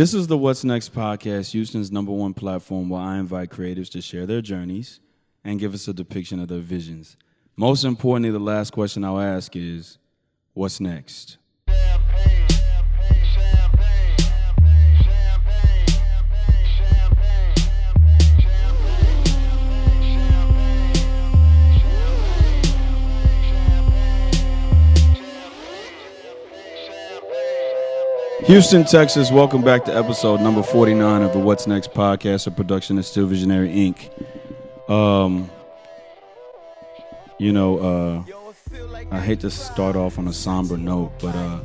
This is the What's Next podcast, Houston's number one platform where I invite creatives to share their journeys and give us a depiction of their visions. Most importantly, the last question I'll ask is What's next? Houston, Texas, welcome back to episode number 49 of the What's Next podcast, a production of Still Visionary Inc. Um, you know, uh, I hate to start off on a somber note, but uh,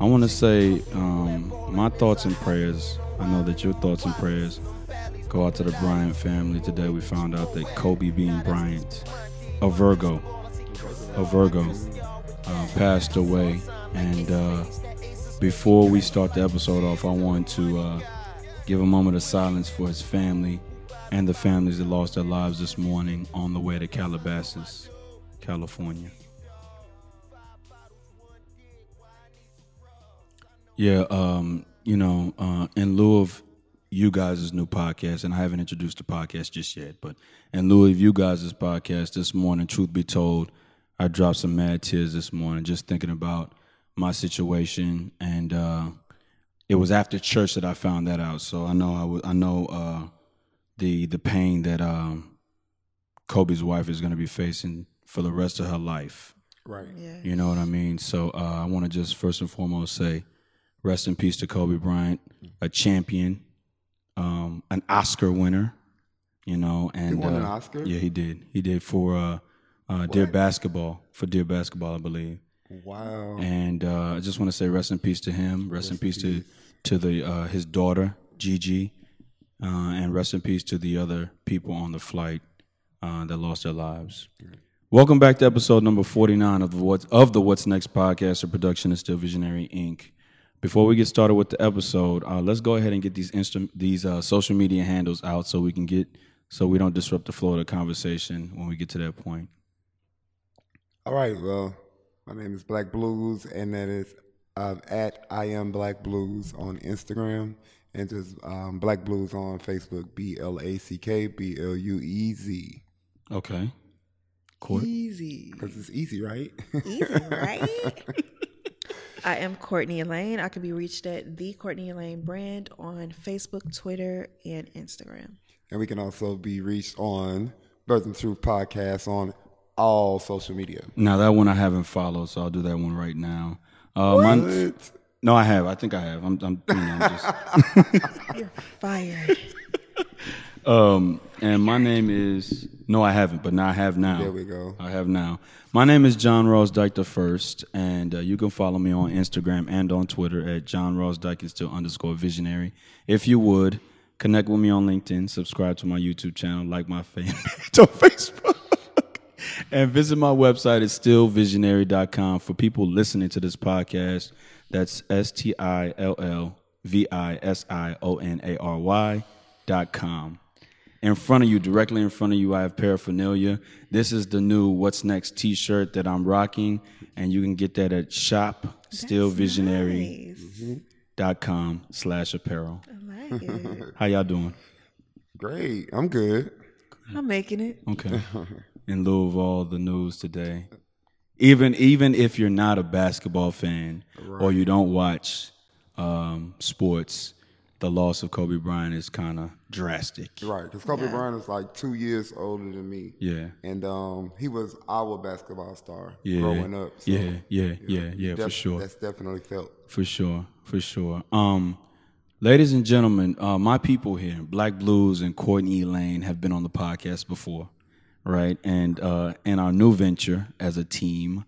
I want to say um, my thoughts and prayers. I know that your thoughts and prayers go out to the Bryant family. Today we found out that Kobe Bean Bryant, a Virgo, a Virgo, uh, passed away. And uh, before we start the episode off, I want to uh, give a moment of silence for his family and the families that lost their lives this morning on the way to Calabasas, California. Yeah, um, you know, uh, in lieu of you guys' new podcast, and I haven't introduced the podcast just yet, but in lieu of you guys' podcast this morning, truth be told, I dropped some mad tears this morning just thinking about my situation, and uh, it was after church that I found that out. So I know I, w- I know uh, the the pain that um, Kobe's wife is going to be facing for the rest of her life. Right. Yeah. You know what I mean? So uh, I want to just first and foremost say, rest in peace to Kobe Bryant, a champion, um, an Oscar winner. You know, and he won an uh, Oscar? Yeah, he did. He did for uh, uh, Dear Basketball. For Dear Basketball, I believe. Wow. And uh, I just want to say rest in peace to him. Rest, in peace, to to the uh, his daughter Gigi, uh, and rest in peace to the other people on the flight uh, that lost their lives. Welcome back to episode number forty nine of the What's of the What's Next podcast, a production of Still Visionary Inc. Before we get started with the episode, uh, let's go ahead and get these instru- these uh, social media handles out so we can get so we don't disrupt the flow of the conversation when we get to that point. All right. Well, my name is Black Bluez, and that is um, at I am Black Bluez on Instagram, and just um, Black Bluez on Facebook. B L A C K B L U E Z. Okay. Court. Easy. Because it's easy, right? Easy, right? I am Courtney Elaine. I can be reached at the Courtney Elaine brand on Facebook, Twitter, and Instagram. and we can also be reached on Birthing Truth podcast on all social media. Now that one I haven't followed, so I'll do that one right now. Uh, mine- What? no, I have. I think I have. I'm, I'm, you know, just. You're fired. Um, and my name is no, I haven't, but now I have now. There we go. I have now. My name is John Ross Dyke the first, and uh, you can follow me on Instagram and on Twitter at John Ross Dyke is still underscore visionary. If you would connect with me on LinkedIn, subscribe to my YouTube channel, like my fan page on Facebook. And visit my website at stillvisionary.com for people listening to this podcast. That's S T I L L V I S I O N A R Y dot com. In front of you, directly in front of you, I have paraphernalia. This is the new What's Next t shirt that I'm rocking, and you can get that at shopstillvisionary.com Nice. slash apparel. I like it. How y'all doing? Great. I'm good. I'm making it. Okay. In lieu of all the news today, even even if you're not a basketball fan or you don't watch um, sports, the loss of Kobe Bryant is kind of drastic. Right, because Kobe Bryant is like two years older than me. Yeah. And um, he was our basketball star Yeah. growing up. So yeah, yeah, yeah, yeah, for def- sure. That's definitely felt. For sure, for sure. Um, ladies and gentlemen, uh, my people here, Black Bluez and Courtney Elaine, have been on the podcast before, right? And uh, in our new venture as a team,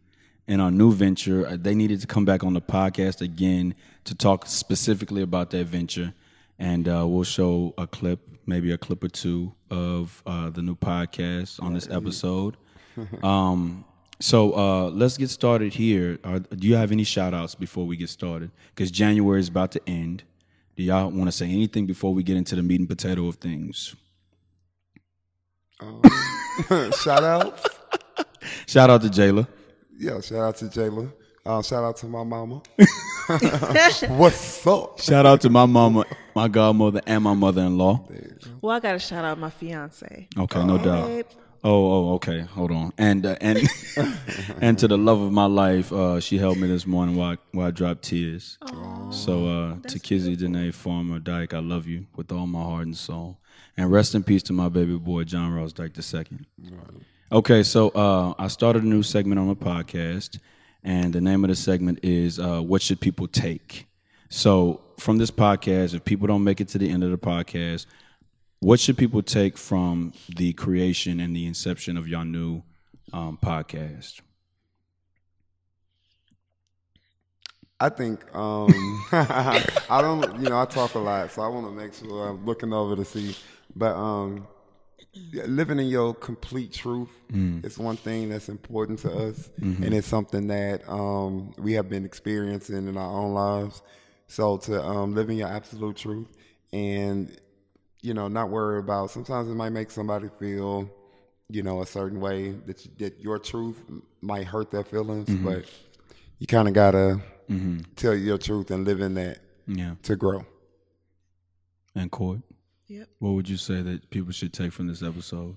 and our new venture, uh, they needed to come back on the podcast again to talk specifically about that venture. And uh, we'll show a clip, maybe a clip or two of uh, the new podcast on this episode. Um, so uh, let's get started here. Are, do you have any shout outs before we get started? Because January is about to end. Do y'all want to say anything before we get into the meat and potato of things? Um, shout out. Shout out to Jayla. Yeah, shout out to Jayla. Uh, shout out to my mama. What's up? Shout out to my mama, my godmother, and my mother-in-law. Well, I gotta shout out my fiance. Okay, no doubt. Oh, oh, okay. Hold on. And uh, and and to the love of my life, uh, she helped me this morning while I, while I dropped tears. so uh, to Kizzy Danae Farmer Dyke, I love you with all my heart and soul. And rest in peace to my baby boy John Ross Dyke II. Okay, so uh, I started a new segment on the podcast, and the name of the segment is uh, "What Should People Take." So from this podcast, if people don't make it to the end of the podcast, what should people take from the creation and the inception of your new um, podcast? I think um, I don't. You know, I talk a lot, so I want to make sure I'm looking over to see. But um, living in your complete truth is one thing that's important to us, and it's something that um, we have been experiencing in our own lives. So to um, live in your absolute truth, and you know, not worry about. Sometimes it might make somebody feel, you know, a certain way that you, that your truth might hurt their feelings, but you kind of gotta tell your truth and live in that Yeah. to grow. And Court, Yep. what would you say that people should take from this episode?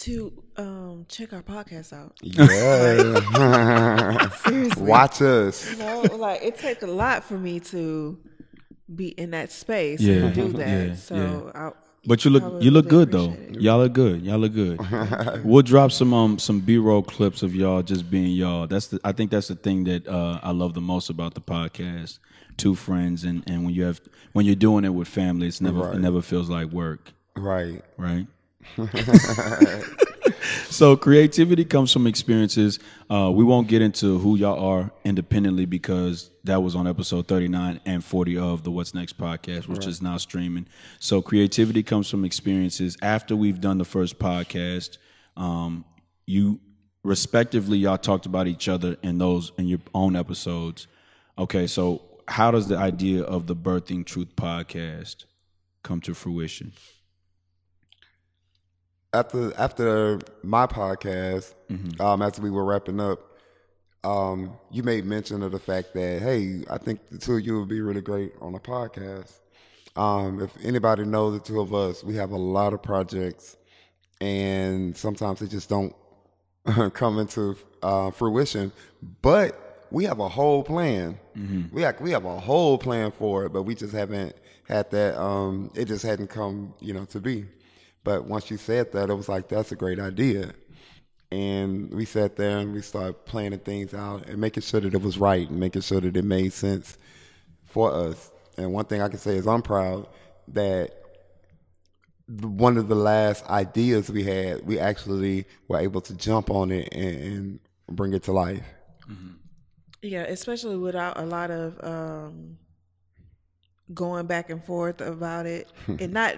To um, check our podcast out. Yeah, Seriously. watch us. You know, like it takes a lot for me to be in that space Yeah, and do that. yeah, so I, But you look you look really good though. it. Y'all look good. Y'all look good. we'll drop some um some B roll clips of y'all just being y'all. That's the I think that's the thing that uh, I love the most about the podcast. Two friends and, and when you have when you're doing it with family, it's never it never feels like work. Right. right? so creativity comes from experiences. Uh, we won't get into who y'all are independently because that was on episode 39 and 40 of the What's Next podcast, which is now streaming. So creativity comes from experiences. After we've done the first podcast, um, you respectively y'all talked about each other in those in your own episodes. Okay, so how does the idea of the Birthing Truth podcast come to fruition? After after my podcast, Mm-hmm. um, after we were wrapping up, um, you made mention of the fact that hey, I think the two of you would be really great on a podcast. Um, if anybody knows the two of us, we have a lot of projects, and sometimes they just don't come into uh, fruition. But we have a whole plan. We have we have a whole plan for it, but we just haven't had that. Um, it just hadn't come, you know, to be. But once you said that, it was like that's a great idea, and we sat there and we started planning things out and making sure that it was right and making sure that it made sense for us. And one thing I can say is I'm proud that one of the last ideas we had, we actually were able to jump on it and, and bring it to life. Yeah, especially without a lot of um, going back and forth about it, and not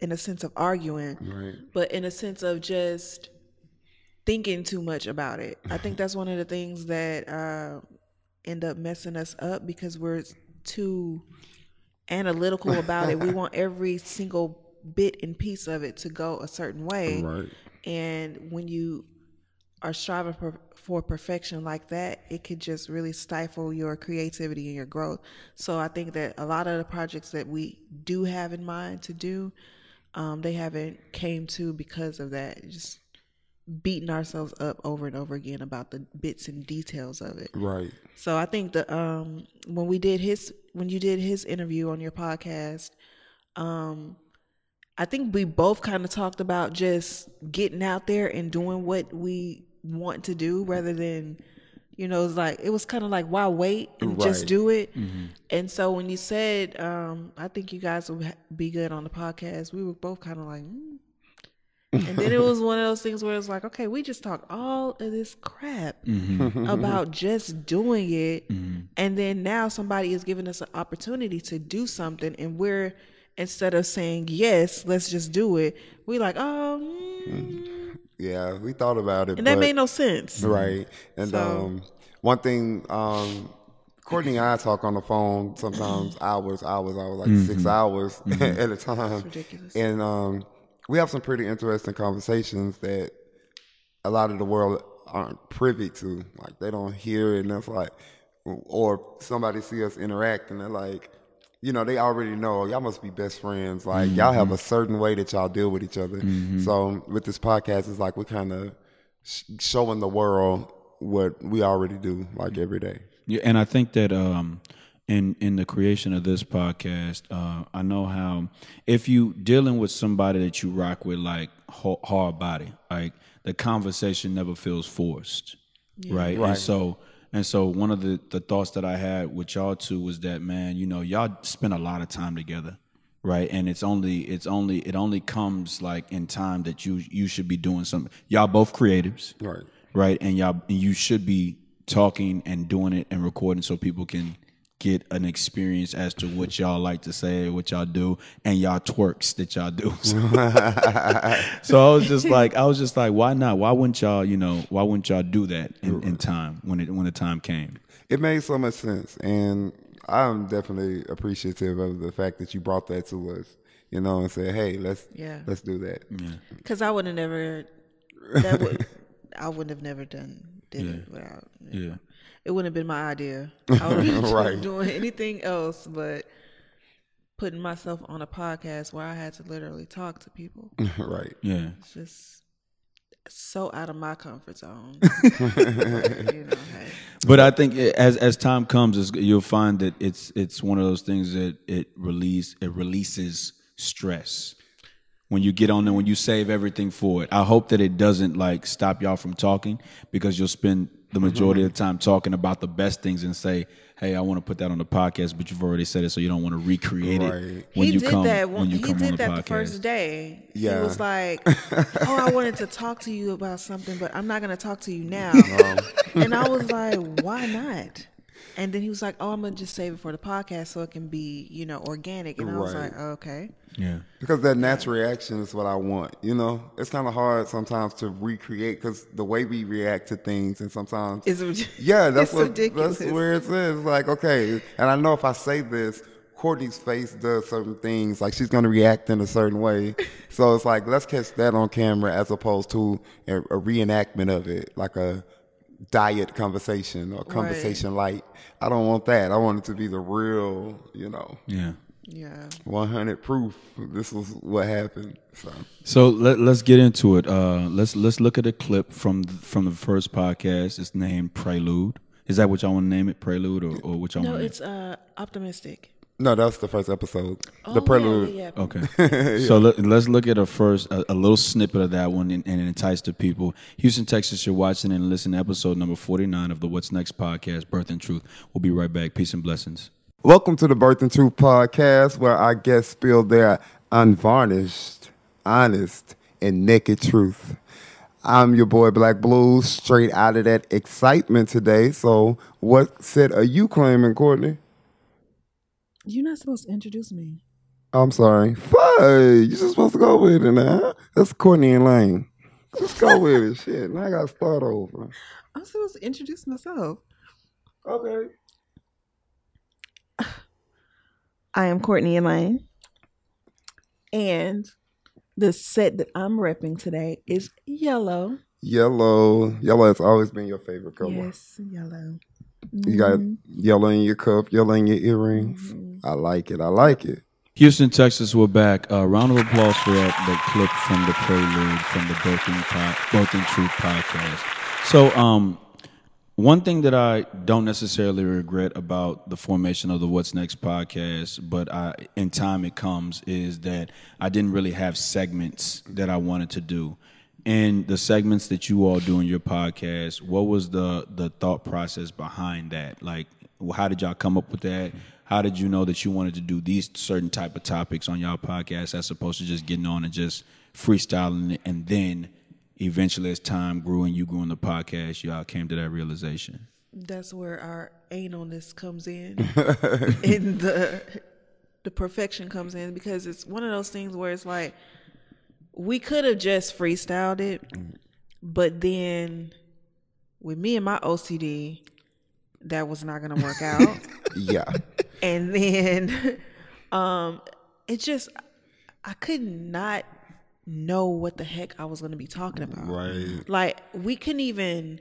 in a sense of arguing, Right. but in a sense of just thinking too much about it. I think that's one of the things that uh, end up messing us up because we're too analytical about it. We want every single bit and piece of it to go a certain way. Right. And when you are striving for, for perfection like that, it could just really stifle your creativity and your growth. So I think that a lot of the projects that we do have in mind to do, um, they haven't came to because of that. Just beating ourselves up over and over again about the bits and details of it. Right. So I think the um when we did his when you did his interview on your podcast, um I think we both kind of talked about just getting out there and doing what we want to do rather than you know, it's like it was kind of like why wait and just do it. And so when you said um I think you guys would be good on the podcast, we were both kind of like mm. and then it was one of those things where it's like, okay, we just talked all of this crap about just doing it. And then now somebody is giving us an opportunity to do something. And we're, instead of saying, yes, let's just do it, we like, oh, mm. Yeah, we thought about it. and that but- made no sense. Right. And So- um, one thing, um, Courtney and I talk on the phone sometimes hours, hours, hours, like six hours at a time. ridiculous. And um, we have some pretty interesting conversations that a lot of the world aren't privy to. Like they don't hear it, and it's like or somebody see us interact and they're like, you know, they already know y'all must be best friends. Like y'all have a certain way that y'all deal with each other. So with this podcast, it's like we're kind of sh- showing the world what we already do, like every day. Yeah, and I think that um, in in the creation of this podcast, uh, I know how if you dealing with somebody that you rock with, like ho- hard body, like the conversation never feels forced, right? And so and so one of the the thoughts that I had with y'all two was that man, you know, y'all spend a lot of time together. Right, and it's only it's only it only comes like in time that you you should be doing something. Y'all both creatives, Right. right? And y'all, you should be talking and doing it and recording so people can get an experience as to what y'all like to say, what y'all do, and y'all twerks that y'all do. so I was just like, I was just like, why not? Why wouldn't y'all, you know, why wouldn't y'all do that in, in time when it when the time came? It made so much sense, and I'm definitely appreciative of the fact that you brought that to us. You know, and said, "Hey, let's Yeah. let's do that." Because I would have never, that would, I would have never done did it without. Yeah. It wouldn't have been my idea. I would have Right. doing anything else but putting myself on a podcast where I had to literally talk to people. right. Yeah. It's just so out of my comfort zone. you know, hey. But I think it, as as time comes, you'll find that it's it's one of those things that it release it releases stress when you get on there when you save everything for it. I hope that it doesn't like stop y'all from talking because you'll spend the majority of the time talking about the best things and say, "Hey, I want to put that on the podcast," but you've already said it, so you don't want to recreate it Right. when he you did come that. when you he come on did the that podcast. the first day. Yeah. He was like, "Oh, I wanted to talk to you about something, but I'm not going to talk to you now." and I was like, "Why not?" And then he was like, "Oh, I'm gonna just save it for the podcast so it can be, you know, organic." And I was Right. like, oh, "Okay." yeah. Because that natural reaction is what I want. You know, it's kind of hard sometimes to recreate because the way we react to things, and sometimes It's rid- yeah, that's it's what ridiculous. that's where it says like okay. And I know if I say this, Courtney's face does certain things, like she's gonna react in a certain way. so it's like let's catch that on camera as opposed to a, a reenactment of it, like a diet conversation or conversation light. I don't want that. I want it to be the real, you know. Yeah. Yeah. 100 proof. This was what happened. So So let, let's get into it. Uh, let's let's look at a clip from the, from the first podcast. It's named Prelude. Is that what y'all want to name it, Prelude, or, or what y'all No, want to it's uh optimistic. No, that was the first episode. Oh, the prelude. yeah, yeah. Okay. So let, let's look at a first a, a little snippet of that one and, and entice the people. Houston, Texas, you're watching and listening to episode number 49 of the What's Next podcast, Birthing Truth. We'll be right back. Peace and blessings. Welcome to the Birthing Truth podcast, where our guests spill their unvarnished, honest, and naked truth. I'm your boy Black Bluez, straight out of that excitement today. So, what set are you claiming, Courtney? You're not supposed to introduce me. I'm sorry. Fuck, You're just supposed to go with it now. That's Courtney Elaine. Let's go with it. Shit, now I got to start over. I'm supposed to introduce myself. Okay. I am Courtney Elaine. And the set that I'm repping today is yellow. Yellow. Yellow has always been your favorite color. Yes, yellow. You got yellow in your cup, yellow in your earrings. I like it. I like it. Houston, Texas, we're back. Uh, round of applause for that, that clip from the Prelude from the Birthing, po- Birthing Truth podcast. So, um, one thing that I don't necessarily regret about the formation of the What's Next podcast, but I, in time it comes, is that I didn't really have segments that I wanted to do. And the segments that you all do in your podcast, what was the the thought process behind that? Like, how did y'all come up with that? How did you know that you wanted to do these certain type of topics on y'all podcast as opposed to just getting on and just freestyling it and then eventually as time grew and you grew in the podcast, y'all came to that realization? That's where our analness comes in, and the the perfection comes in because it's one of those things where it's like we could have just freestyled it, but then with me and my OCD, that was not gonna work out. Yeah. and then um it just I could not know what the heck I was gonna be talking about. Right. Like we couldn't even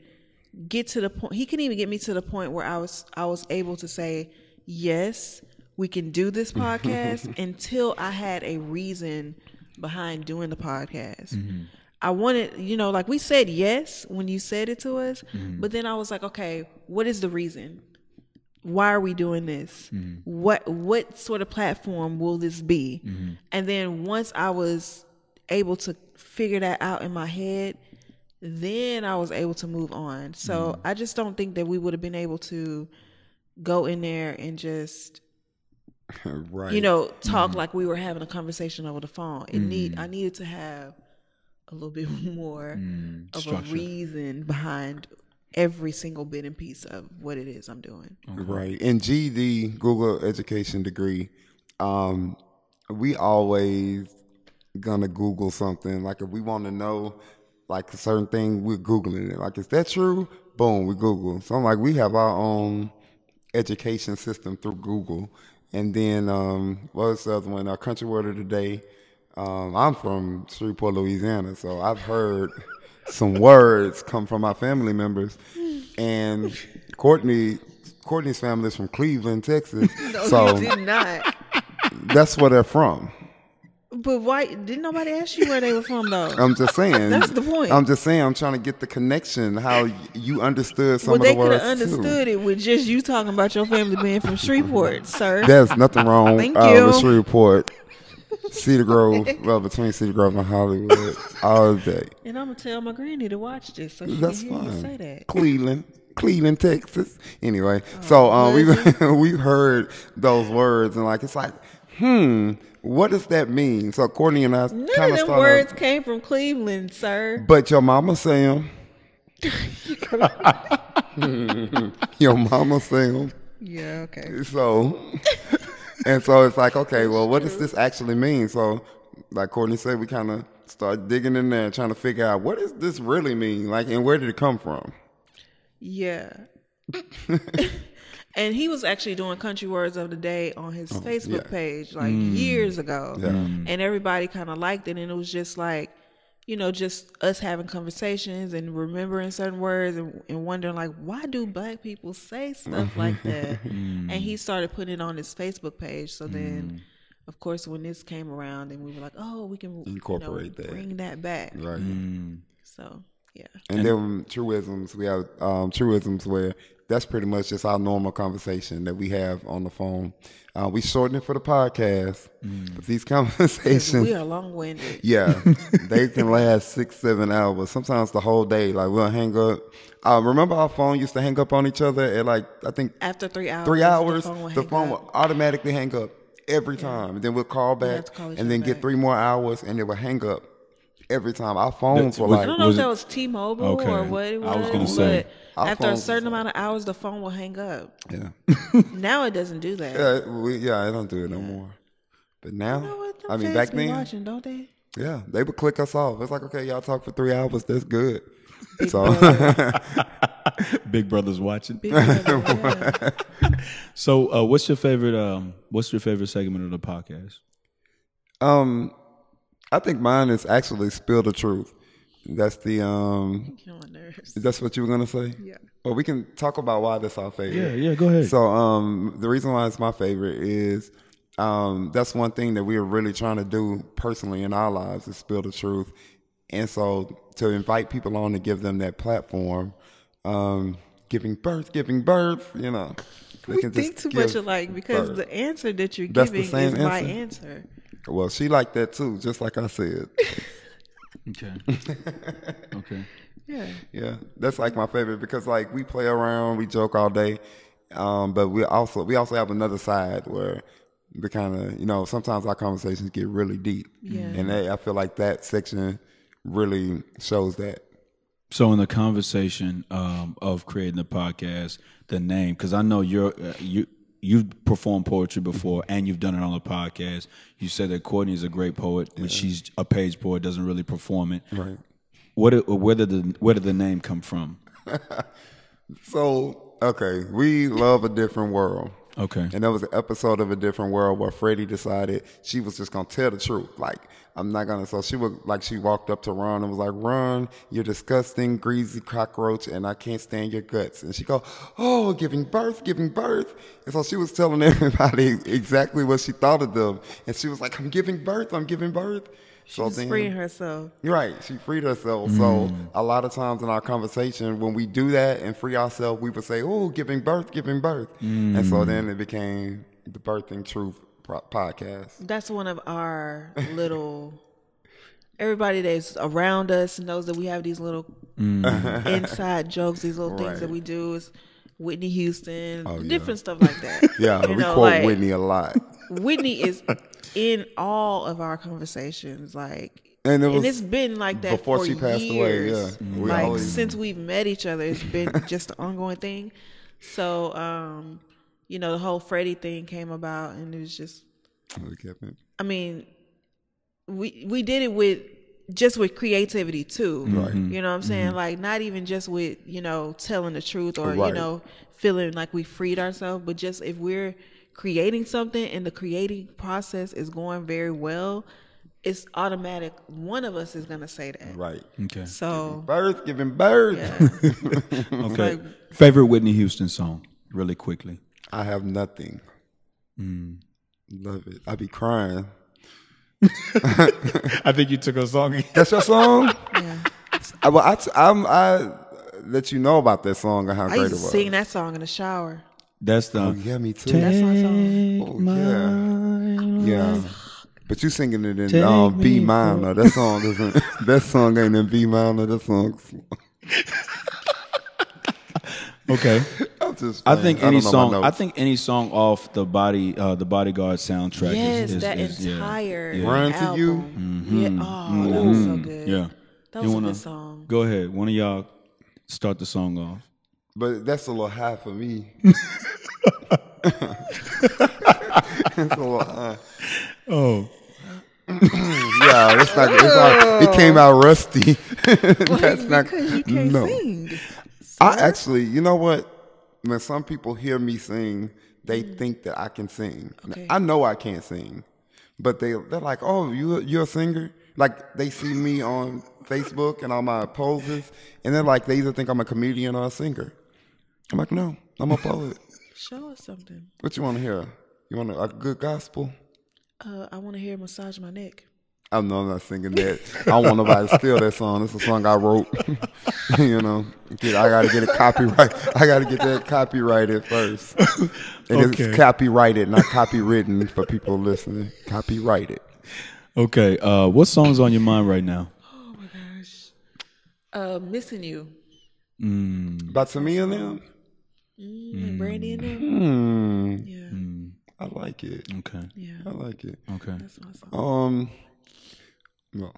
get to the point. He couldn't even get me to the point where I was I was able to say yes, we can do this podcast until I had a reason behind doing the podcast. Mm-hmm. I wanted, you know, like we said yes when you said it to us, mm-hmm. but then I was like, okay, what is the reason? Why are we doing this? Mm-hmm. What what sort of platform will this be? And then once I was able to figure that out in my head, then I was able to move on. So I just don't think that we would have been able to go in there and just right. you know talk mm-hmm. like we were having a conversation over the phone. It need mm. I needed to have a little bit more mm. of a reason behind every single bit and piece of what it is I'm doing. Right. In GED, Google Education degree, um, we always gonna Google something. Like if we want to know like a certain thing, we're Googling it. Like, is that true? Boom, we Google. So I'm like, we have our own education system through Google. And then um, what was the other one? Our country word of the day. Um, I'm from Shreveport, Louisiana, so I've heard some words come from my family members. And Courtney, Courtney's family is from Cleveland, Texas. No, so did not. that's where they're from. But why didn't nobody ask you where they were from though? I'm just saying. That's the point. I'm just saying. I'm trying to get the connection. How you understood some well, of they the could words have understood it with just you talking about your family being from Shreveport, sir. too. There's nothing wrong Thank uh, you. with Shreveport, Cedar Grove, well between Cedar Grove and Hollywood, all day. and I'm gonna tell my granny to watch this so she That's can hear you say that. Cleveland, Cleveland, Texas. Anyway, Oh, so uh, we we heard those words and like it's like, hmm, what does that mean? So Courtney and I kind of of them words came from Cleveland, sir. But your mama say 'em. your mama say 'em. Yeah, okay. So, and so it's like, okay, well, what does this actually mean? So, like Courtney said, we kind of start digging in there, trying to figure out what does this really mean, like, and where did it come from? Yeah. and he was actually doing country words of the day on his Facebook Oh, yeah. Mm. page like years ago. Yeah. And everybody kind of liked it and it was just like you know, just us having conversations and remembering certain words and, and wondering like, why do black people say stuff like that? and he started putting it on his Facebook page. So then, of course, when this came around, and we were like, oh, we can you know, Incorporate that. bring that back. Right. So yeah, And then truisms, we have um, truisms where that's pretty much just our normal conversation that we have on the phone. Uh, we shorten it for the podcast, but these conversations, we are long winded. yeah, they can last six, seven hours, sometimes the whole day. Like we'll hang up. Uh, remember our phone used to hang up on each other at like I think After three hours, three hours. the phone will, the phone will automatically hang up every time, and then we'll call have back, to call and then other get three more hours, and it will hang up every time. Our phones were was- I don't know if that was T-Mobile Okay. or what it was. I was gonna say. But after a certain amount of hours, the phone will hang up. yeah. Now it doesn't do that. Yeah, we, yeah, I don't do it no more. But now, You know what? I mean, back be then, watching, don't they? yeah, they would click us off. It's like, okay, y'all talk for three hours. That's good. so, Big Brother's watching. Big brother, yeah. So, uh, what's your favorite? Um, what's your favorite segment of the podcast? um, I think mine is actually spill the truth. That's the um, Get on my nerves. that's what you were gonna say. Yeah. Well, we can talk about why that's our favorite. Yeah, yeah. Go ahead. So um, the reason why it's my favorite is um, that's one thing that we are really trying to do personally in our lives is spill the truth, and so to invite people on to give them that platform, um, giving birth, giving birth, you know. they We can think too give much alike because birth. the answer that you're That's the giving same is my answer? Answer. Well, she liked that too, just like I said. okay. okay. Yeah. Yeah, that's like my favorite because like we play around, we joke all day, um, but we also we also have another side where we kind of you know sometimes our conversations get really deep, Yeah. and they, I feel like that section really shows that. So, in the conversation um, of creating the podcast, the name, because I know you're uh, you you've performed poetry before and you've done it on the podcast. You said that Courtney is a great poet, but she's a page poet, doesn't really perform it. Right. What did- where did the where did the name come from? So okay, we love a different world. Okay. And there was an episode of A Different World where Freddie decided she was just gonna tell the truth. Like, I'm not gonna. So she was like, she walked up to Ron and was like, "Ron, you're disgusting, greasy cockroach, and I can't stand your guts." And she go, "Oh, giving birth, giving birth." And so she was telling everybody exactly what she thought of them. And she was like, "I'm giving birth, I'm giving birth." So She's freeing herself. Right. She freed herself. So mm. a lot of times in our conversation, when we do that and free ourselves, we would say, "Oh, giving birth, giving birth," and so mm. then it became the Birthing Truth podcast. That's one of our little. Everybody that's around us knows that we have these little mm. inside jokes, these little things that we do. Is Whitney Houston, Oh, yeah. different stuff like that. Yeah, You we know, quote like, Whitney a lot. Whitney is in all of our conversations, like, And it and it's been like that before for she passed away, years. yeah. We like always- since we've met each other, it's been just an ongoing thing. So, um, you know, the whole Freddie thing came about, and it was just We kept it. I mean, we we did it with just with creativity too. Right. You know what I'm saying? Like not even just with, you know, telling the truth or, you know, feeling like we freed ourselves, but just if we're creating something and the creating process is going very well, it's automatic one of us is gonna say that. Right. Okay. So Birth, giving birth. yeah. Okay. like- Favorite Whitney Houston song, really quickly. I have nothing. Mm. Love it. I be crying. I think you took a song. That's your song? yeah. I, well, I, I'm, I let you know about that song and how I great used it to was. sing that song in the shower. That's the. Oh, yeah, me too. That's my song. Oh, yeah. Yeah. But you singing it in Take um, B minor. That song isn't. that song ain't in B minor. That song. Okay. I'm just. I think any know my song. I think any song off the body, uh, the Bodyguard soundtrack. Yes, is, is, that is- entire Yeah. Run to album. You? Yeah. Oh, that was so good. Yeah. That You wanna- a good song. Go ahead. One of y'all start the song off. But that's a little high for me. that's a little high. Oh. Yeah, it's not. It's not it came out rusty. that's not. you can't no. sing. I actually, you know what? When some people hear me sing, they mm. think that I can sing. Okay. I know I can't sing, but they they're like, "Oh, you you're a singer?" Like they see me on Facebook and all my poses, and they're like, they either think I'm a comedian or a singer. I'm like, no, I'm a poet. Show us something. what you want to hear? You want a, a good gospel? Uh, I want to hear "Massage My Neck." Oh no, I'm not singing that. I don't want nobody to steal that song. It's a song I wrote. you know, get, I got to get it copyright. I got to get that copyrighted first. And Okay. it's copyrighted, not copywritten for people listening. Copyrighted. Okay. Uh, what song's on your mind right now? Oh my gosh. Uh, missing you. Mm, About Tamia and them? Mm, and Brandy in them. Hmm. Yeah, mm, I like it. okay. yeah. I like it. Okay. That's my song. Um, well,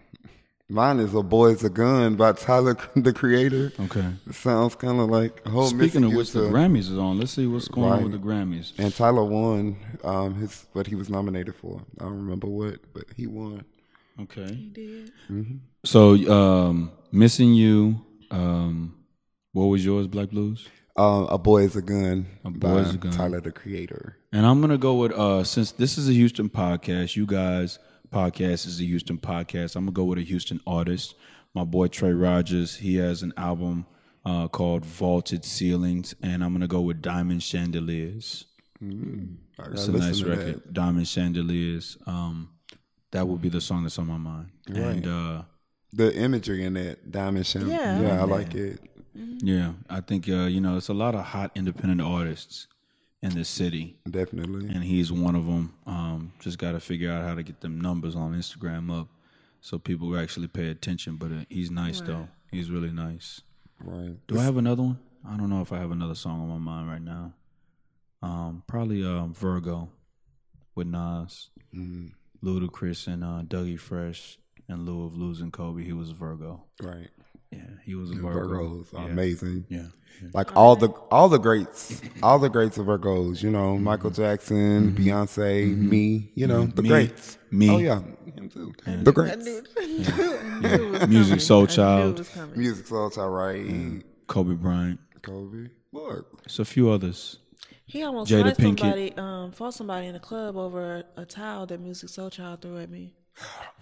mine is "A Boy's a Gun" by Tyler, the Creator. Okay. It sounds kind of like a whole Speaking of which, the to- Grammys is on. Let's see what's going on with the Grammys. And Tyler won um, his what he was nominated for. I don't remember what, but he won. Okay. He did. So, um, missing you. Um, what was yours, Black Bluez? Uh, a boy is a gun. A Boy Is a Gun. Tyler the Creator. And I'm gonna go with uh, since this is a Houston podcast, you guys podcast is a Houston podcast. I'm gonna go with a Houston artist. My boy Trey Rogers. He has an album uh, called Vaulted Ceilings, and I'm gonna go with Diamond Chandeliers. I It's a nice listen to record. Diamond Chandeliers. Um, that would be the song that's on my mind. Right. And uh, The imagery in that diamond Chandelier, Yeah, I Yeah, I like like it. yeah, I think uh, you know it's a lot of hot independent artists in this city. Definitely. and he's one of them. Um, just got to figure out how to get them numbers on Instagram up so people actually pay attention. But uh, he's nice though. He's really nice. Right. Do I have another one? I don't know if I have another song on my mind right now. Um, probably um, Virgo with Nas, Mm, Ludacris, and uh, Dougie Fresh. In lieu of losing Kobe, he was Virgo. right. Yeah, he was a Virgo. Virgos are yeah. amazing. Yeah. yeah. Like all the all the greats, all the greats of Virgos. You know, mm-hmm. Michael Jackson, mm-hmm. Beyonce, mm-hmm. me. You know, the Me. greats. Me. Oh yeah, him too. The I greats. knew, I knew it was Music coming. Soul Child. it was coming. Musiq Soulchild, right? Kobe Bryant. Kobe. Look, It's a few others. He almost Jada fought Pinkett. somebody, um, fought somebody in the club over a, a towel that Musiq Soulchild threw at me.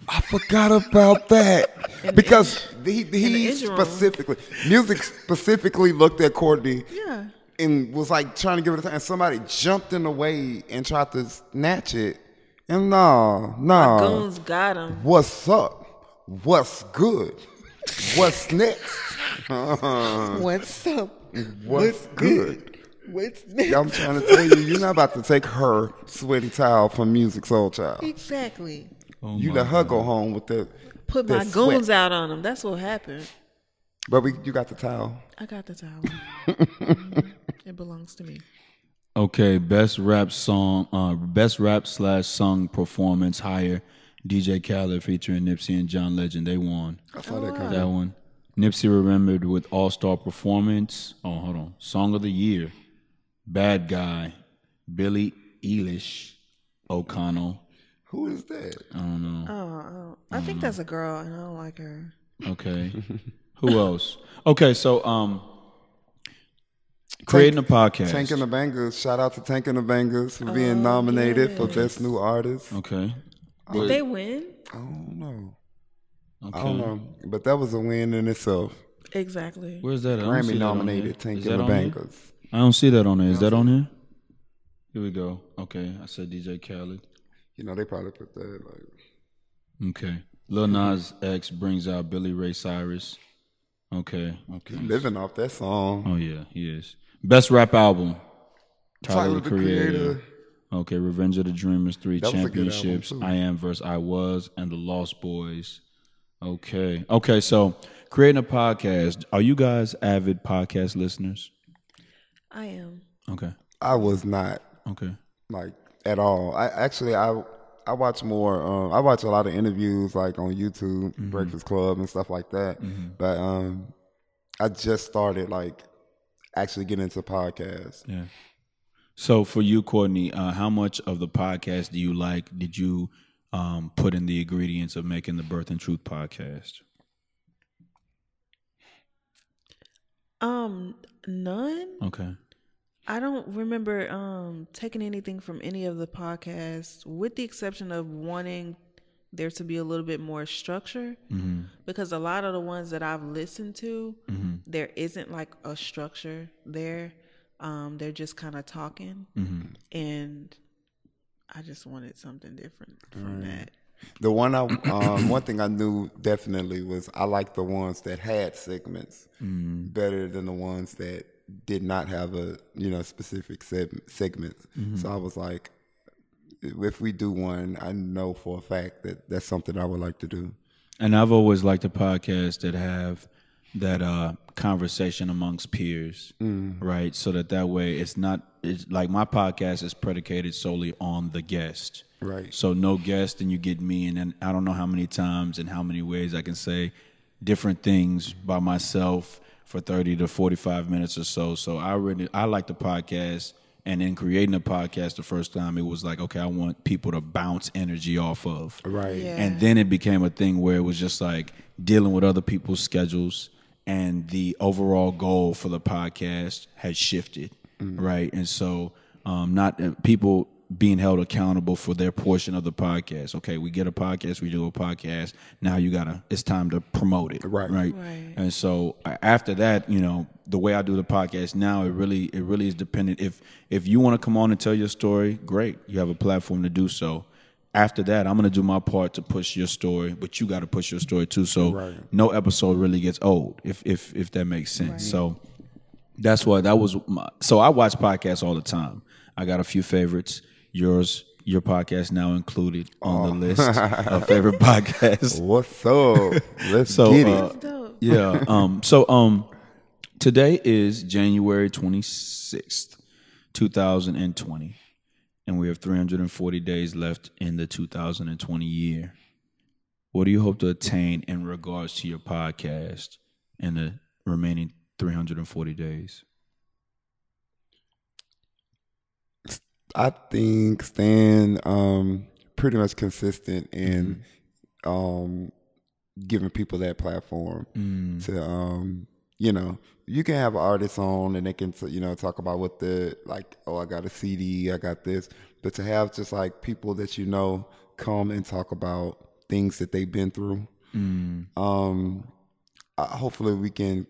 I forgot about that because he he specifically music specifically looked at Courtney Yeah. and was like trying to give it a time. And somebody jumped in the way and tried to snatch it. And no, no. Goons got him. What's up? What's good? What's next? What's up? What's good? What's next? I'm trying to tell you, you're not about to take her sweaty towel from Musiq Soulchild. Exactly. Oh You let her go home with the. Put the my sweat. goons out on him. That's what happened. But we, you got the towel. I got the towel. It belongs to me. Okay, best rap song, uh, best rap slash song performance higher. DJ Khaled featuring Nipsey and John Legend. They won I saw that coming. that one. Nipsey remembered with All Star performance. Oh, hold on. Song of the year. Bad guy. Billie Eilish. O'Connell. Who is that? I don't know. Oh, oh, I think that's a girl, and I don't like her. Okay. Who else? Okay, so um, creating a podcast. Tank and the Bangas. Shout out to Tank and the Bangas for being nominated for Oh. Best New Artist. Okay. Did they win? I don't know. Okay. I don't know. But that was a win in itself. Exactly. Where's that? I don't see Grammy nominated. Tank and the on? Bangers. I don't see that on there. Is that on here? Here we go. Okay, I said DJ Khaled. You know, they probably put that like Okay. Lil Nas X brings out Billy Ray Cyrus. Okay. Okay. living off that song. Oh yeah, he is. Best rap album. Tyler, Tyler, the, the Creator. Creator. Okay, Revenge of the Dreamers, three That was a good album, championships. I am versus I was, and the Lost Boys. Okay. Okay, so creating a podcast. Are you guys avid podcast listeners? I am. Okay. I was not Okay. like at all. I actually I I watch more. Um, I watch a lot of interviews like on YouTube, Mm-hmm. Breakfast Club, and stuff like that. But um, I just started like actually getting into podcasts. Yeah. So for you, Courtney, uh, how much of the podcast do you like? Did you um, put in the ingredients of making the Birthing Truth podcast? Um, none. Okay. I don't remember um taking anything from any of the podcasts, with the exception of wanting there to be a little bit more structure. Mm-hmm. Because a lot of the ones that I've listened to, there isn't like a structure there. Um, they're just kind of talking, Mm-hmm. and I just wanted something different from that. The one I um, one thing I knew definitely was I liked the ones that had segments Mm-hmm. better than the ones that did not have a you know specific seg- segments. Mm-hmm. So I was like, if we do one, I know for a fact that that's something I would like to do. And I've always liked the podcasts that have that uh, conversation amongst peers, right? So that that way it's not it's like my podcast is predicated solely on the guest. Right. So no guest, and you get me, and then I don't know how many times and how many ways I can say different things by myself for thirty to forty-five minutes or so. So I really I like the podcast, and in creating a podcast the first time, it was like okay, I want people to bounce energy off of, Right. Yeah. and then it became a thing where it was just like dealing with other people's schedules and the overall goal for the podcast had shifted right and so um not uh, people being held accountable for their portion of the podcast okay we get a podcast we do a podcast now you gotta it's time to promote it Right. right Right. and so after that, you know, the way I do the podcast now, it really it really is dependent. If if you want to come on and tell your story, great. You have a platform to do so. After that, I'm gonna do my part to push your story, but you got to push your story too. So Right. no episode really gets old, if if if that makes sense. So that's why that was my. So I watch podcasts all the time. I got a few favorites. Yours, your podcast now included on the list of favorite podcasts. What's up? Let's So, get it. uh, yeah. Um. So um, today is January twenty sixth, two thousand and twenty, and we have three hundred and forty days left in the two thousand and twenty year. What do you hope to attain in regards to your podcast in the remaining three hundred and forty days? I think staying um, pretty much consistent in um, giving people that platform Mm. to um, you know, you can have artists on and they can, you know, talk about what the like. Oh, I got a CD, I got this. But to have just like people that you know come and talk about things that they've been through. Um, uh, hopefully we can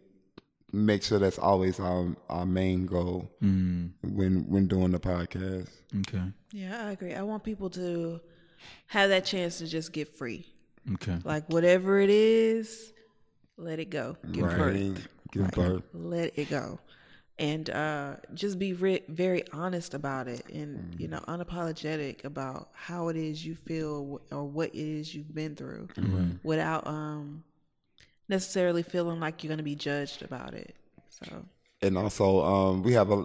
make sure that's always our our main goal when when doing the podcast. Okay. Yeah, I agree. I want people to have that chance to just get free. Okay. Like whatever it is, let it go. Give birth. Give birth. Let it go. And uh, just be re- very honest about it and, you know, unapologetic about how it is you feel or what it is you've been through without um, necessarily feeling like you're going to be judged about it. So, and also um, we have a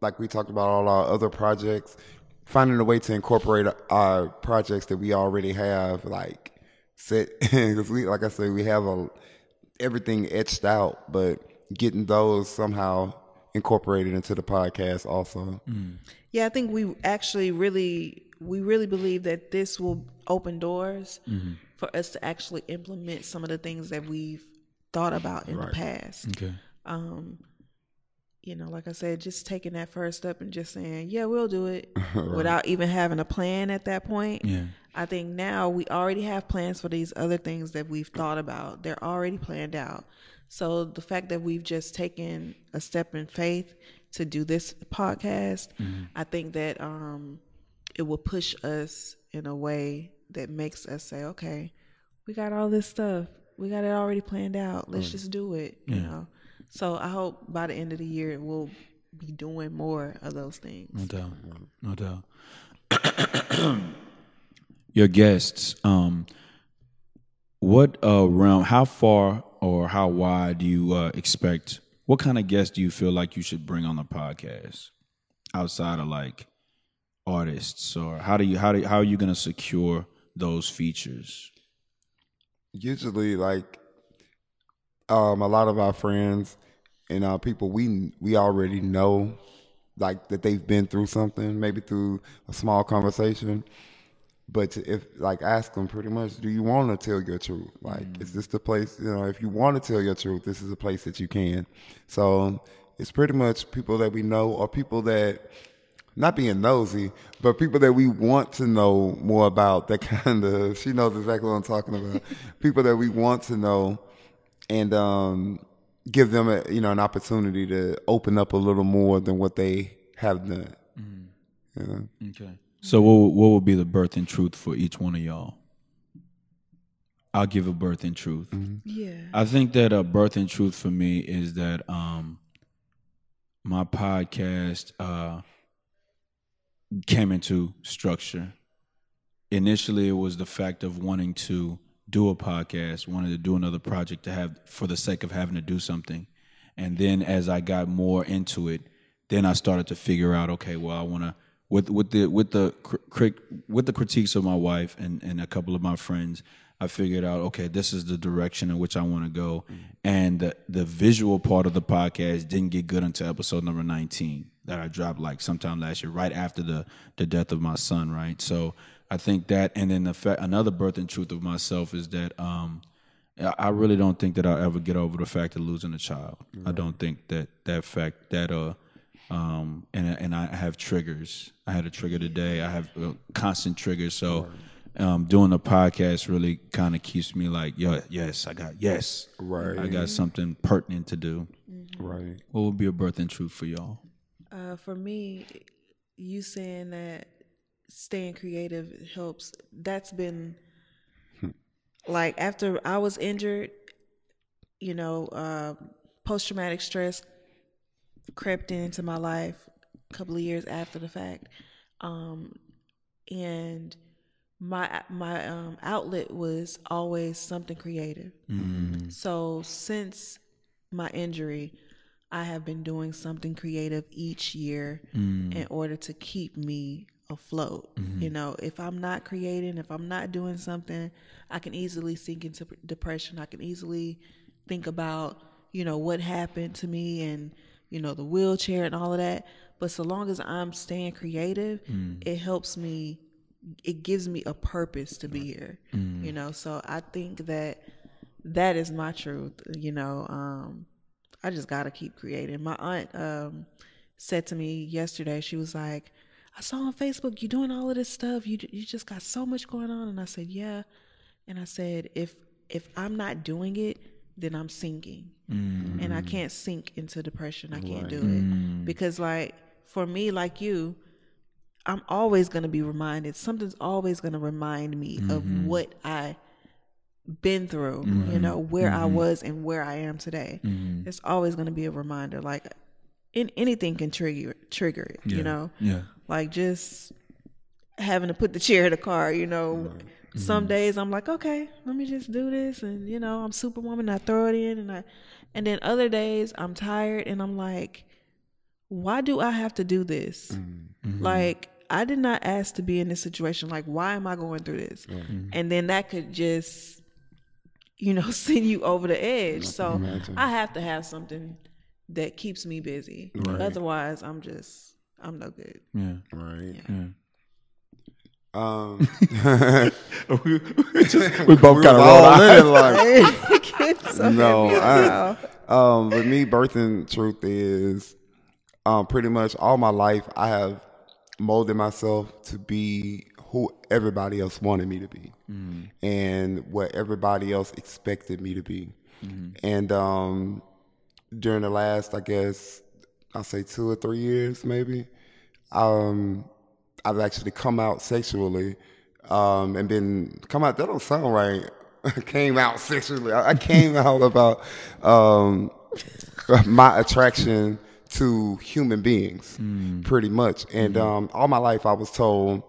like we talked about all our other projects finding a way to incorporate our projects that we already have like set because we like i said we have a everything etched out but getting those somehow incorporated into the podcast also Yeah, I think we actually really we really believe that this will open doors for us to actually implement some of the things that we've thought about in the past. Okay. Um, you know, like I said, just taking that first step and just saying, "Yeah, we'll do it," without even having a plan at that point. Yeah. I think now we already have plans for these other things that we've thought about. They're already planned out. So the fact that we've just taken a step in faith to do this podcast, I think that um, it will push us in a way that makes us say, okay, we got all this stuff. We got it already planned out. Let's just do it. You know. So I hope by the end of the year we'll be doing more of those things. No doubt. No doubt. Your guests, um, what uh, realm, how far or how wide do you uh, expect? What kind of guests do you feel like you should bring on the podcast outside of like artists, or how do you how do how are you going to secure those features? usually like um a lot of our friends and uh people we we already know like that they've been through something maybe through a small conversation. But if like ask them pretty much do you want to tell your truth? Like is this the place you know if you want to tell your truth this is a place that you can. So it's pretty much people that we know or people that not being nosy, but people that we want to know more about. That kind of she knows exactly what I'm talking about. people that we want to know, and um, give them a you know an opportunity to open up a little more than what they have done. Yeah. Okay. So what would- what would be the birthing truth for each one of y'all? I'll give a birthing truth. Yeah. I think that a birthing truth for me is that um my podcast uh came into structure. Initially it was the fact of wanting to do a podcast, wanted to do another project to have for the sake of having to do something. And then as I got more into it, then I started to figure out okay, well I want to with with the with the with the critiques of my wife and and a couple of my friends, I figured out okay, this is the direction in which I want to go. Mm-hmm. And the, the visual part of the podcast didn't get good until episode number 19 that I dropped like sometime last year, right after the the death of my son. Right, so I think that, and then the fact another birthing truth of myself is that um, I really don't think that I'll ever get over the fact of losing a child. I don't think that that fact that uh um and and I have triggers. I had a trigger today. I have uh, constant triggers. So um doing the podcast really kind of keeps me like, yo, yes, I got yes. Right. I got something pertinent to do. Right. What would be a birthing truth for y'all? Uh, for me, you saying that staying creative helps. That's been like after I was injured, you know, uh, post traumatic stress crept into my life a couple of years after the fact, um, and my my um, outlet was always something creative. So since my injury, I have been doing something creative each year mm. in order to keep me afloat. Mm-hmm. You know, if I'm not creating, if I'm not doing something, I can easily sink into depression. I can easily think about, you know, what happened to me and, you know, the wheelchair and all of that. But so long as I'm staying creative, mm. it helps me it gives me a purpose to be here. Mm. You know, so I think that that is my truth, you know. Um I just gotta keep creating. My aunt um, said to me yesterday, she was like, "I saw on Facebook you doing all of this stuff. You you just got so much going on." And I said, "Yeah," and I said, "If if I'm not doing it, then I'm sinking, and I mm. can't sink into depression. I can't do it mm. because like for me, like you." I'm always going to be reminded. Something's always going to remind me of mm-hmm. what I been through, you mm-hmm. know, where I mm-hmm. was and where I am today. Mm-hmm. It's always going to be a reminder. Like, in, anything can trigger trigger it, you know. Yeah. Like just having to put the chair in the car, you know. Some days I'm like, okay, let me just do this, and you know, I'm superwoman. I throw it in, and I, and then other days I'm tired, and I'm like, why do I have to do this? Like, I did not ask to be in this situation. Like, why am I going through this? And then that could just, you know, send you over the edge. So I have to have something that keeps me busy. Otherwise, I'm just, I'm no good. Yeah. Right. Yeah. Um, we, we both we kind of was rolled all our in it like, so no. heavy I, um, with me, birthing truth is, um, pretty much all my life I have molded myself to be who everybody else wanted me to be, and what everybody else expected me to be, and um, during the last, I guess, I'll say two or three years, maybe, um, I've actually come out sexually, um, and been come out. That don't sound right. came out sexually. I I came out about um, my attraction to human beings, pretty much. And um, all my life, I was told,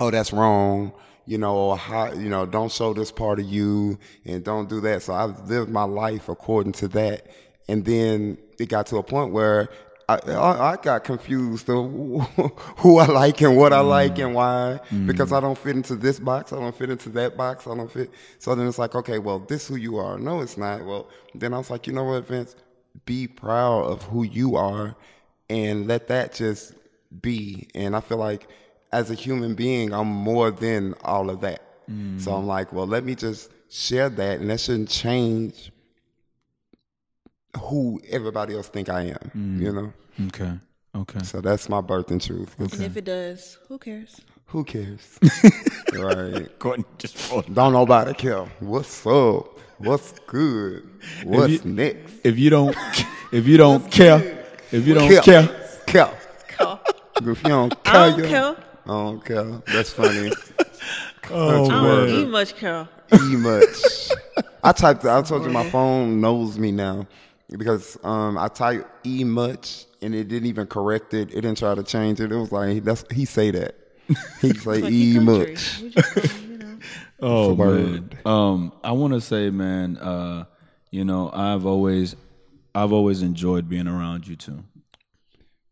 "Oh, that's wrong." You know, or how, you know, don't show this part of you, and don't do that. So I've lived my life according to that. And then it got to a point where I, I, I got confused of who I like and what I mm. like and why mm. because I don't fit into this box, I don't fit into that box, I don't fit. So then it's like, okay, well, this who you are. No, it's not. Well, then I was like, you know what, Vince, be proud of who you are and let that just be. And I feel like as a human being, I'm more than all of that. So I'm like, well, let me just share that, and that shouldn't change who everybody else think I am. Mm. You know. Okay. Okay. So that's my birthing truth. 'Cause And if it does, who cares? Who cares? right. Gordon just rolled. Don't nobody care. What's up? What's good? What's you- next? If you don't, if you don't care, if you don't Care. care, Care. If you don't care, I don't you- care. I don't care. That's funny. oh I don't eat much care. e much. I typed. I told you my phone knows me now because um, I typed e much and it didn't even correct it. It didn't try to change it. It was like that's he say that. He say Like e you country. much. We just gonna, you know. Oh It's man. Um, I want to say, man. Uh, you know, I've always, I've always enjoyed being around you two.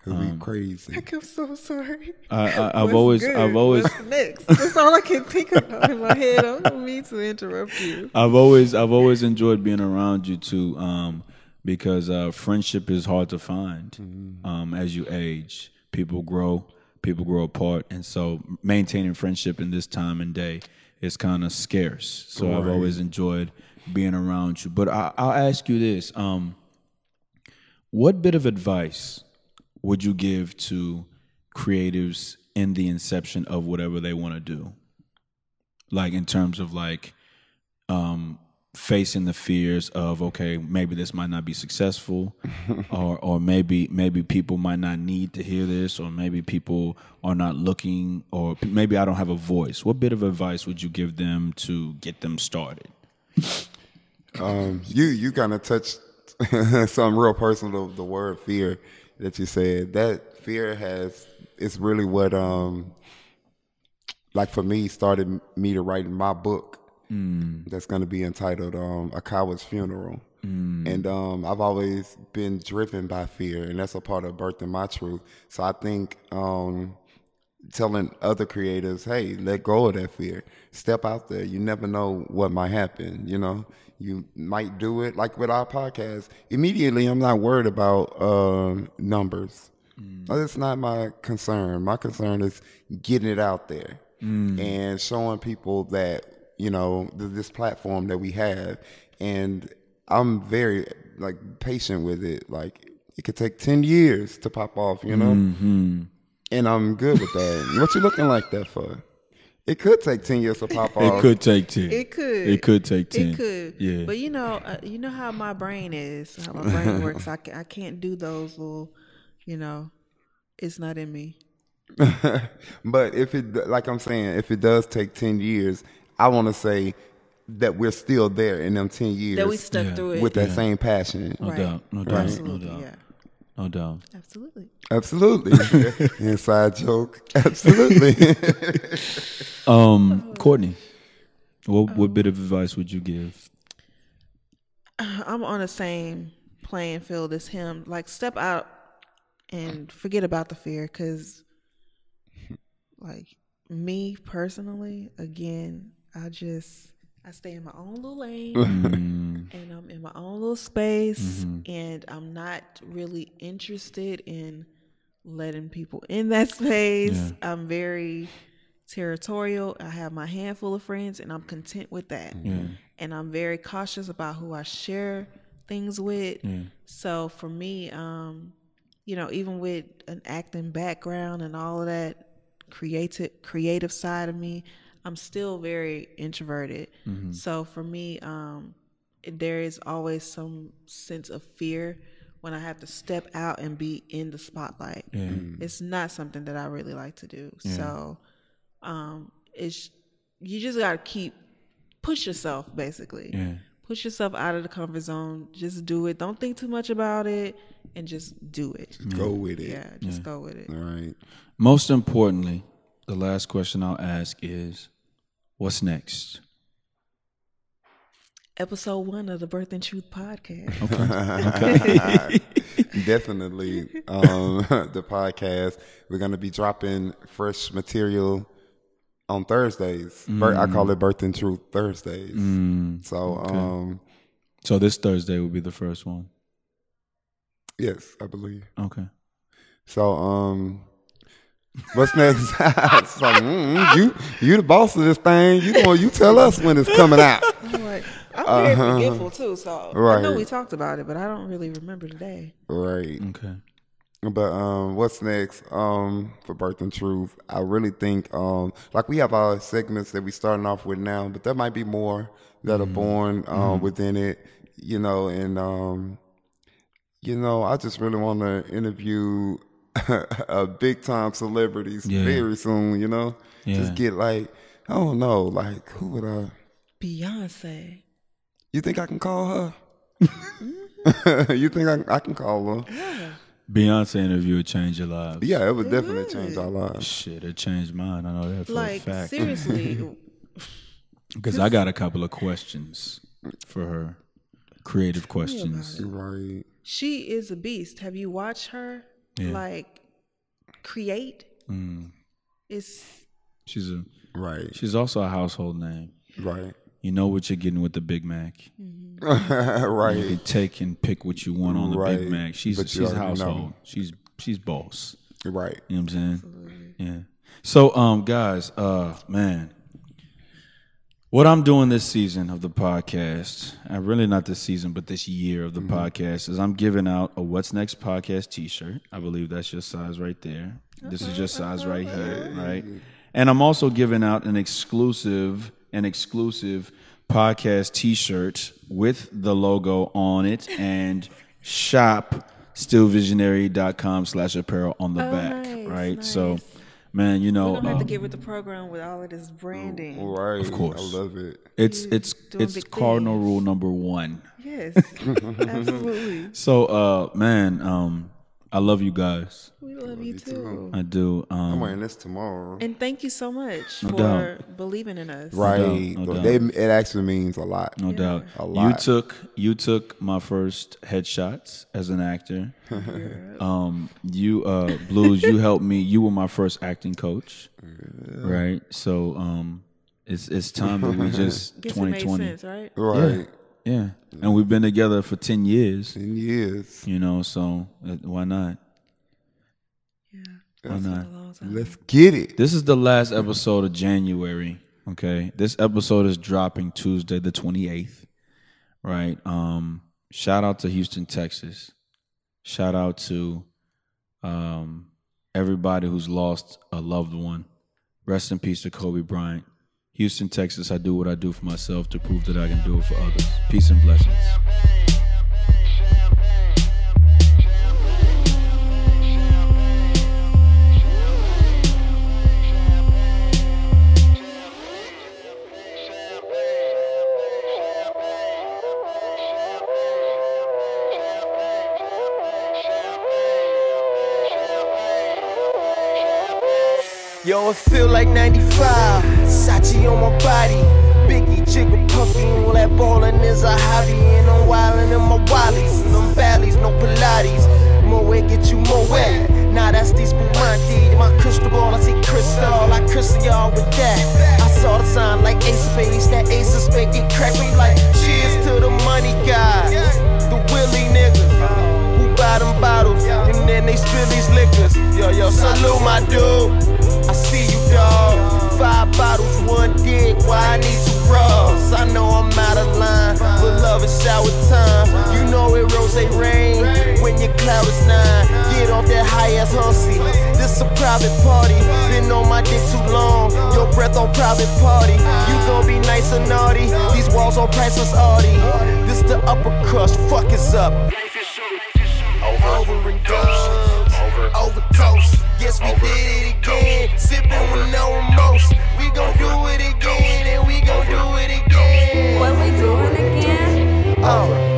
Cause we crazy. I'm so sorry. I, I, I've What's always, good? I've always, What's next? That's all I can think about in my head. I don't mean to interrupt you. I've always, I've always enjoyed being around you too, Um, because uh, friendship is hard to find. Um, as you age, people grow, people grow apart, and so maintaining friendship in this time and day is kind of scarce. So I've always enjoyed being around you. But I, I'll ask you this: um, What bit of advice would you give to creatives in the inception of whatever they want to do? Like in terms of like um, facing the fears of okay, maybe this might not be successful, or or maybe maybe people might not need to hear this, or maybe people are not looking, or maybe I don't have a voice. What bit of advice would you give them to get them started? Um, you you kind of touched something real personal. The, the word fear that you said. That fear has it's really what um like for me started me to write my book. That's going to be entitled um, "A Coward's Funeral," and um, I've always been driven by fear, and that's a part of birthing my truth. So I think um, telling other creators, hey, let go of that fear. Step out there. You never know what might happen. You know, you might do it like with our podcast. Immediately, I'm not worried about um, numbers. That's not my concern. My concern is getting it out there and showing people that, you know, th- this platform that we have. And I'm very like patient with it. Like it could take ten years to pop off, you know, hmm and I'm good with that. what you looking like that for? It could take ten years to pop off. It could take ten. It could. It could take ten. It could. Yeah. But you know, uh, you know how my brain is, how my brain works. I, ca- I can't do those little, you know, it's not in me. but if it, like I'm saying, if it does take ten years, I want to say that we're still there in them ten years That we stuck Yeah. through it. with that same passion. No Right. doubt. No doubt. Absolutely. No doubt. Yeah. No doubt. Absolutely. Absolutely, inside joke. Absolutely. Um, Courtney, what what bit of advice would you give? I'm on the same playing field as him. Like, step out and forget about the fear, because, like, me personally, again, I just I stay in my own little lane, Mm, and I'm in my own little space, and I'm not really interested in letting people in that space. Yeah. I'm very territorial. I have my handful of friends, and I'm content with that yeah. and I'm very cautious about who I share things with. Yeah. So for me, um, you know, even with an acting background and all of that creative creative side of me, I'm still very introverted. So for me, um, there is always some sense of fear when I have to step out and be in the spotlight. Yeah. It's not something that I really like to do. So um, it's you just got to keep push yourself basically. Yeah. Push yourself out of the comfort zone. Just do it. Don't think too much about it, and just do it. Go with it. Yeah, just go with it. All right. Most importantly, the last question I'll ask is, what's next? Episode one of the Birthing Truth podcast. Definitely. Um, the podcast. We're gonna be dropping fresh material on Thursdays. Bir- I call it Birthing Truth Thursdays. Mm, So um, so this Thursday will be the first one. yes, I believe. Okay. So um, what's next? so, mm, you you the boss of this thing. You know, you tell us when it's coming out. I'm like, I'm very forgetful too, so I know we talked about it, but I don't really remember today. Right. Okay. But um, what's next? Um, for Birthing Truth, I really think um, like we have our segments that we starting off with now, but there might be more that are born um, within it, you know. And um, you know, I just really want to interview a big time celebrities Yeah. very soon. You know, Yeah. just get like I don't know, like who would I? Beyonce. You think I can call her? Mm-hmm. you think I, I can call her? Beyonce interview would change your lives. Yeah, it would definitely change our lives. Shit, it changed mine. I know that for a fact. seriously, Because I got a couple of questions for her. Creative questions. Right. she is a beast. Have you watched her Yeah. like create? Mm. It's She's a Right. she's also a household name. Right. You know what you're getting with the Big Mac. You right. You can take and pick what you want on the Right. Big Mac. She's But she's already know. household. She's she's boss. Right. You know what I'm saying? Yeah. So, um, guys, uh, man, what I'm doing this season of the podcast, and really not this season, but this year of the mm-hmm. podcast, is I'm giving out a What's Next podcast T-shirt. I believe that's your size right there. This is your size uh-huh, right uh-huh. here, right? And I'm also giving out an exclusive, an exclusive podcast T-shirt with the logo on it and shop stillvisionary.com slash apparel on the oh, back, nice, right? So, nice. Man, you know, we're gonna have to um, get with the program with all of this branding. Right. Of course. I love it. it's You it's it's cardinal things. rule number one. Yes, absolutely. So, uh, man, um, I love you guys. We love you too. I do. I'm Um, wearing this tomorrow. And thank you so much No for doubt. believing in us. right. no doubt. They, it actually means a lot. no doubt. A lot. You took you took my first headshots as an actor. um, you uh, blues. You helped me. You were my first acting coach, right? So, um, it's it's time that we just Guess it made 2020. sense, right? Right. Yeah, and we've been together for ten years. In years. You know, so uh, why not? Yeah. Why not? a long time. Let's get it. This is the last episode of January. Okay, this episode is dropping Tuesday the twenty eighth. right? Um, shout out to Houston, Texas. Shout out to um, everybody who's lost a loved one. Rest in peace to Kobe Bryant. Houston, Texas, I do what I do for myself to prove that I can do it for others. Peace and blessings. Yo, it feel like 95. Sachi on my body. Biggie, jigger, puffy. All that ballin' is a hobby. And I'm wildin' in my wallies. And them valleys, no Pilates. More weight get you more wet. Now that's these Spumante. My crystal ball, I see crystal. I crystal y'all with that. I saw the sign like ace of spades. That ace of spades get cracked me like cheers to the money guys. The Willie niggas who buy them bottles and then they spill these liquors. Yo, yo, salute my dude. I see you, dog. Five bottles, one dick, why I need two bras? I know I'm out of line, but love is shower time. You know it rose rain when your cloud is nine. Get off that high ass hussy. This a private party. Been on my dick too long. Your breath on private party. You gon' be nice and naughty. These walls on priceless arty. This the upper crust. Fuck is up. Over, over and done. Overdose. Yes, we did it again. Sipping with no remorse. We gon' do it again, and we gon' do it again. What we doing again? Over.